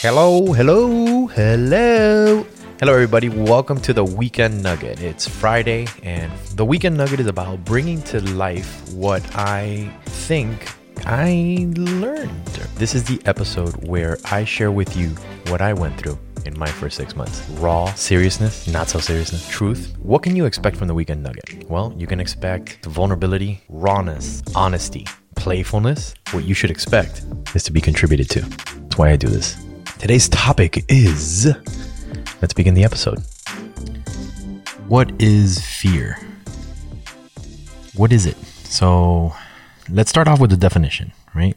Hello, hello, hello. Hello, everybody. Welcome to the Weekend Nugget. It's Friday, and the Weekend Nugget is about bringing to life what I think I learned. This is the episode where I share with you what I went through in my first six months. Raw seriousness, not so seriousness, truth. What can you expect from the Weekend Nugget? Well, you can expect vulnerability, rawness, honesty, playfulness. What you should expect is to be contributed to. That's why I do this. Today's topic is let's begin the episode. What is fear? What is it? So let's start off with the definition, right?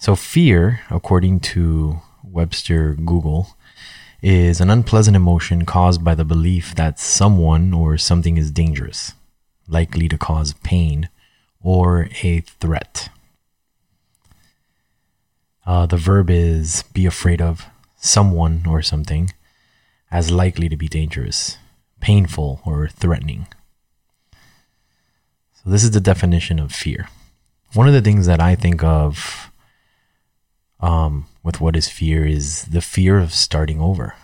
So, fear, according to Webster Google, is an unpleasant emotion caused by the belief that someone or something is dangerous, likely to cause pain, or a threat. Uh, the verb is be afraid of someone or something as likely to be dangerous, painful, or threatening. So, this is the definition of fear. One of the things that I think of um, with what is fear is the fear of starting over.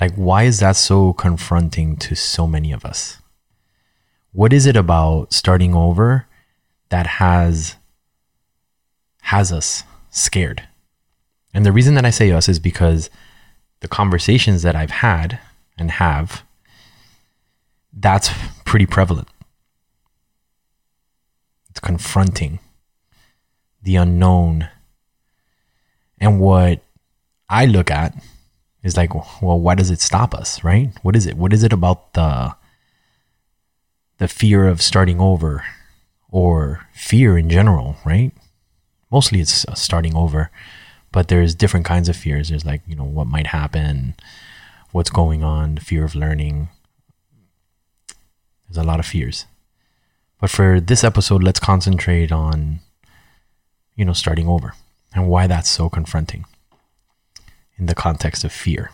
Like, why is that so confronting to so many of us? What is it about starting over that has has us scared. And the reason that I say us is because the conversations that I've had and have, that's pretty prevalent. It's confronting the unknown. And what I look at is like, well, why does it stop us, right? What is it? What is it about the the fear of starting over or fear in general, right? mostly it's uh, starting over but there's different kinds of fears. There's like you know what might happen what's going on the fear of learning. There's a lot of fears. But for this episode let's concentrate on you know starting over and why that's so confronting in the context of fear.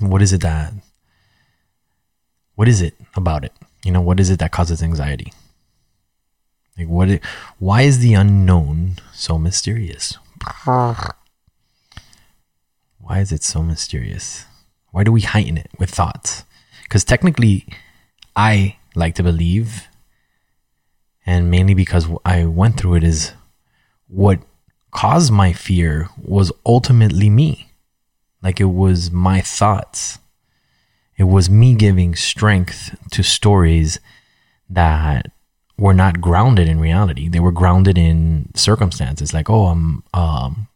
What is it that what is it about it you know what is it that causes anxiety like what? It, why is the unknown so mysterious? Why is it so mysterious? Why do we heighten it with thoughts? Because technically, I like to believe, and mainly because I went through it, is what caused my fear was ultimately me. Like it was my thoughts. Was me giving strength to stories that were not grounded in reality. They were grounded in circumstances like, oh, I'm um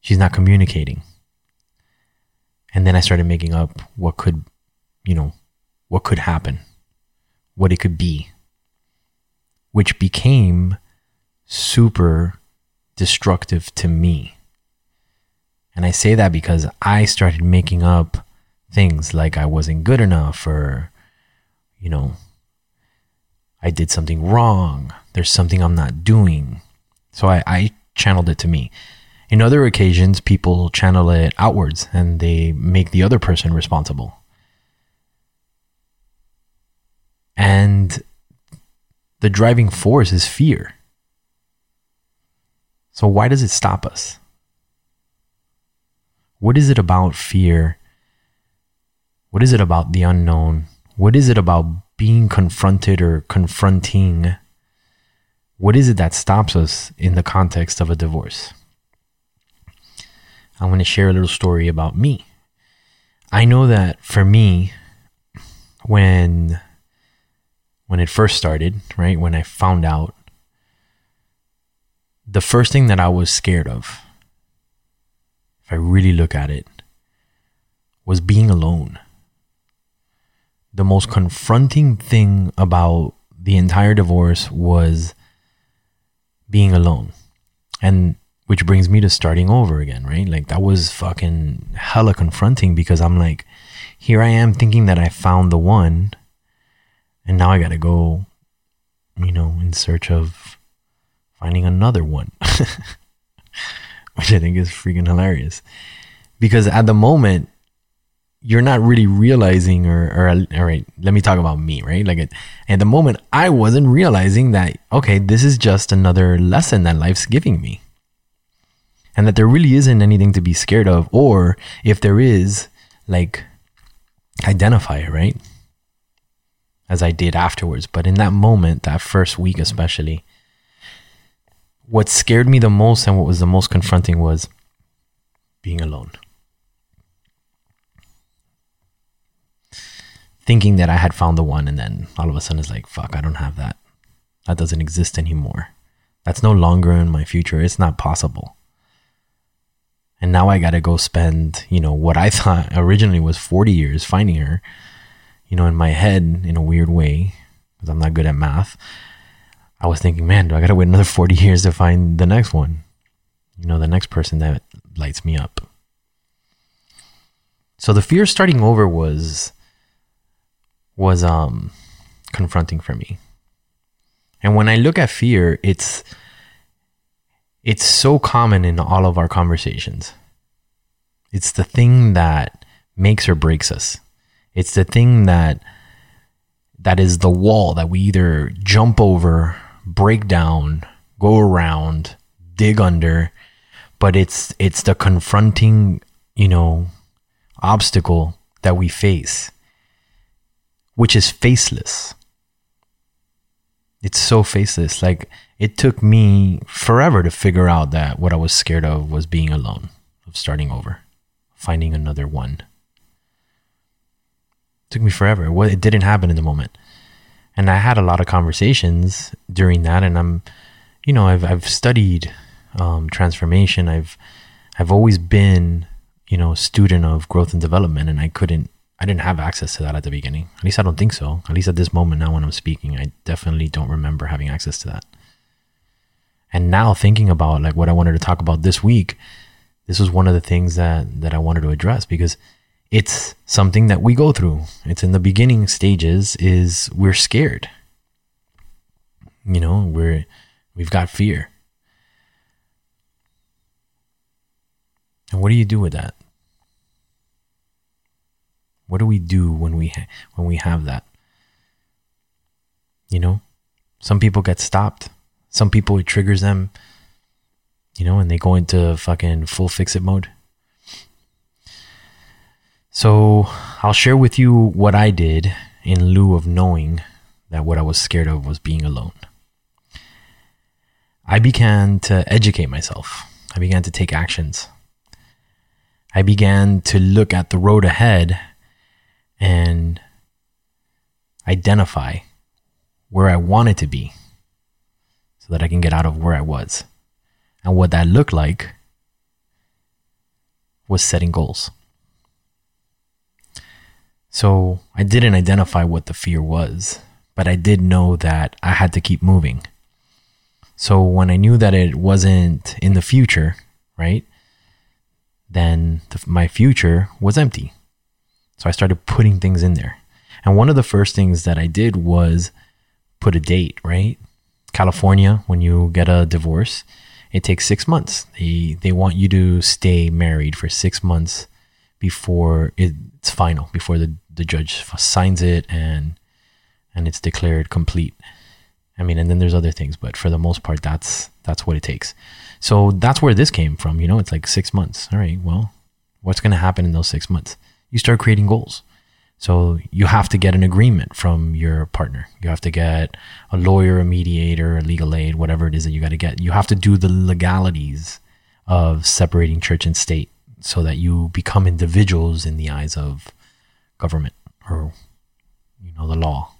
she's not communicating. And then I started making up what could, you know, what could happen, what it could be, which became super destructive to me. And I say that because I started making up things like I wasn't good enough or, you know, I did something wrong. There's something I'm not doing. So I, I channeled it to me. In other occasions, people channel it outwards and they make the other person responsible. And the driving force is fear. So, why does it stop us? What is it about fear? What is it about the unknown? What is it about being confronted or confronting, what is it that stops us in the context of a divorce? I want to share a little story about me. I know that for me, when when it first started, right, when I found out, the first thing that I was scared of, if I really look at it, was being alone the most confronting thing about the entire divorce was being alone. And which brings me to starting over again, right? Like that was fucking hella confronting because I'm like, here I am thinking that I found the one, and now I gotta go, you know, in search of finding another one, which I think is freaking hilarious. Because at the moment, you're not really realizing or, or all right let me talk about me right? Like at, at the moment i wasn't realizing that okay this is just another lesson that life's giving me. And that there really isn't anything to be scared of or if there is like identify it right? As i did afterwards. But in that moment that first week especially what scared me the most and what was the most confronting was being alone thinking that I had found the one, and then all of a sudden it's like, fuck, I don't have that. That doesn't exist anymore. That's no longer in my future. It's not possible. And now I got to go spend, you know, what I thought originally was 40 years finding her, you know, in my head in a weird way, because I'm not good at math. I was thinking, man, do I got to wait another 40 years to find the next one? You know, the next person that lights me up. So the fear starting over was was um, confronting for me. And when I look at fear, it's it's so common in all of our conversations. It's the thing that makes or breaks us. It's the thing that that is the wall that we either jump over, break down, go around, dig under, but it's it's the confronting, you know, obstacle that we face which is faceless. It's so faceless. Like it took me forever to figure out that what I was scared of was being alone, of starting over, finding another one. It took me forever. It didn't happen in the moment. And I had a lot of conversations during that and I'm you know, I've I've studied um, transformation. I've I've always been, you know, a student of growth and development and I couldn't I didn't have access to that at the beginning. At least I don't think so. At least at this moment now when I'm speaking, I definitely don't remember having access to that. And now thinking about like what I wanted to talk about this week, this was one of the things that that I wanted to address because it's something that we go through. It's in the beginning stages is we're scared. You know, we're we've got fear. And what do you do with that? What do we do when we ha- when we have that? You know, some people get stopped. Some people it triggers them. You know, and they go into fucking full fix it mode. So I'll share with you what I did in lieu of knowing that what I was scared of was being alone. I began to educate myself. I began to take actions. I began to look at the road ahead and identify where I wanted to be so that I can get out of where I was. And what that looked like was setting goals. So I didn't identify what the fear was, but I did know that I had to keep moving. So when I knew that it wasn't in the future, right, then the, my future was empty. So I started putting things in there. And one of the first things that I did was put a date, right? California, when you get a divorce, it takes six months. They they want you to stay married for six months before it's final, before the, the judge signs it and and it's declared complete. I mean, and then there's other things, but for the most part, that's that's what it takes. So that's where this came from. You know, it's like six months. All right, well, what's going to happen in those six months? You start creating goals. So you have to get an agreement from your partner. You have to get a lawyer, a mediator, a legal aid, whatever it is that you got to get. You have to do the legalities of separating church and state so that you become individuals in the eyes of government or you know the law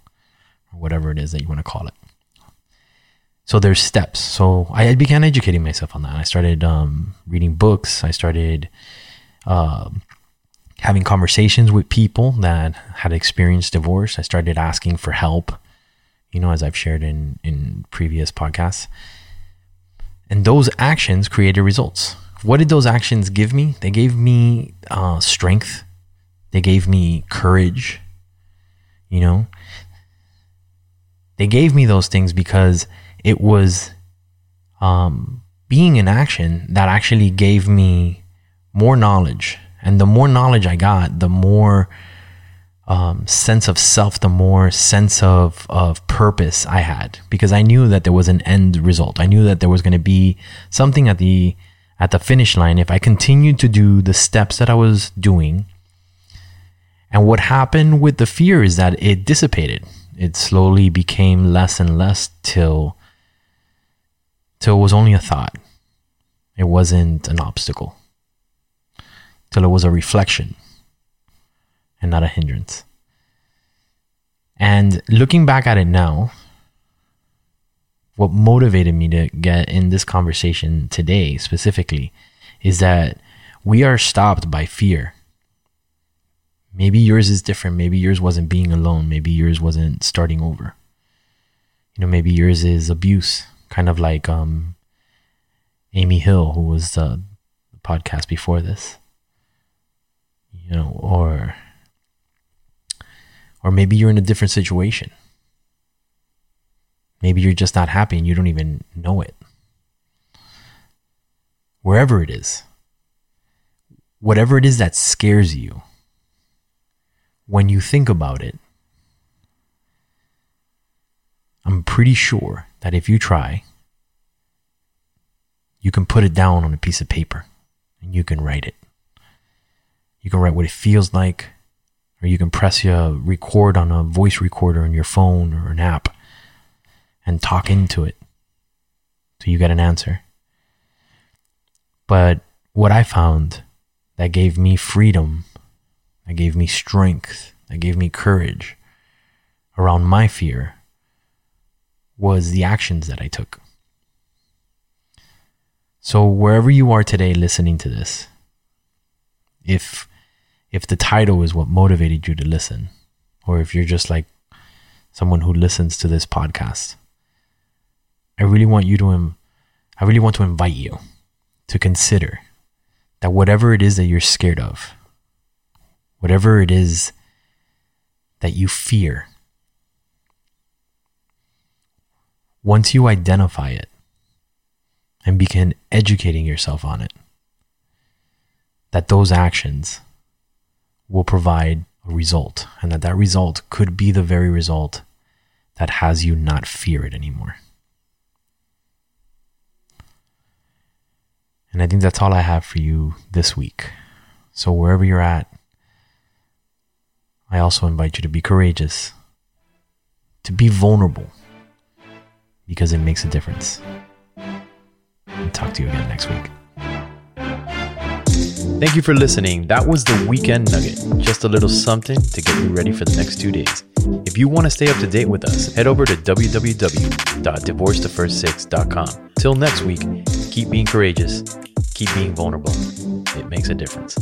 or whatever it is that you want to call it. So there's steps. So I began educating myself on that. I started um, reading books. I started uh, having conversations with people that had experienced divorce. I started asking for help, you know, as I've shared in, in previous podcasts. And those actions created results. What did those actions give me? They gave me uh, strength, they gave me courage, you know. They gave me those things because it was um, being in action that actually gave me more knowledge And the more knowledge I got, the more um, sense of self, the more sense of, of purpose I had because I knew that there was an end result. I knew that there was going to be something at the at the finish line if I continued to do the steps that I was doing. And what happened with the fear is that it dissipated. It slowly became less and less till till it was only a thought. It wasn't an obstacle. Till it was a reflection and not a hindrance. And looking back at it now, what motivated me to get in this conversation today specifically is that we are stopped by fear. Maybe yours is different. Maybe yours wasn't being alone. Maybe yours wasn't starting over. You know, maybe yours is abuse, kind of like um, Amy Hill, who was the podcast before this. You know, or or maybe you're in a different situation. Maybe you're just not happy and you don't even know it. Wherever it is, whatever it is that scares you, when you think about it, I'm pretty sure that if you try, you can put it down on a piece of paper and you can write it. You can write what it feels like, or you can press your record on a voice recorder on your phone or an app and talk into it so you get an answer. But what I found that gave me freedom, that gave me strength, that gave me courage around my fear was the actions that I took. So wherever you are today listening to this, if if the title is what motivated you to listen, or if you're just like someone who listens to this podcast, I really want you to, I really want to invite you to consider that whatever it is that you're scared of, whatever it is that you fear, once you identify it and begin educating yourself on it, that those actions will provide a result and that that result could be the very result that has you not fear it anymore. And I think that's all I have for you this week. So wherever you're at, I also invite you to be courageous, to be vulnerable, because it makes a difference. And talk to you again next week. Thank you for listening. That was the Weekend Nugget. Just a little something to get you ready for the next two days. If you want to stay up to date with us, head over to www.divorcethefirst6.com. Till next week, keep being courageous, keep being vulnerable. It makes a difference.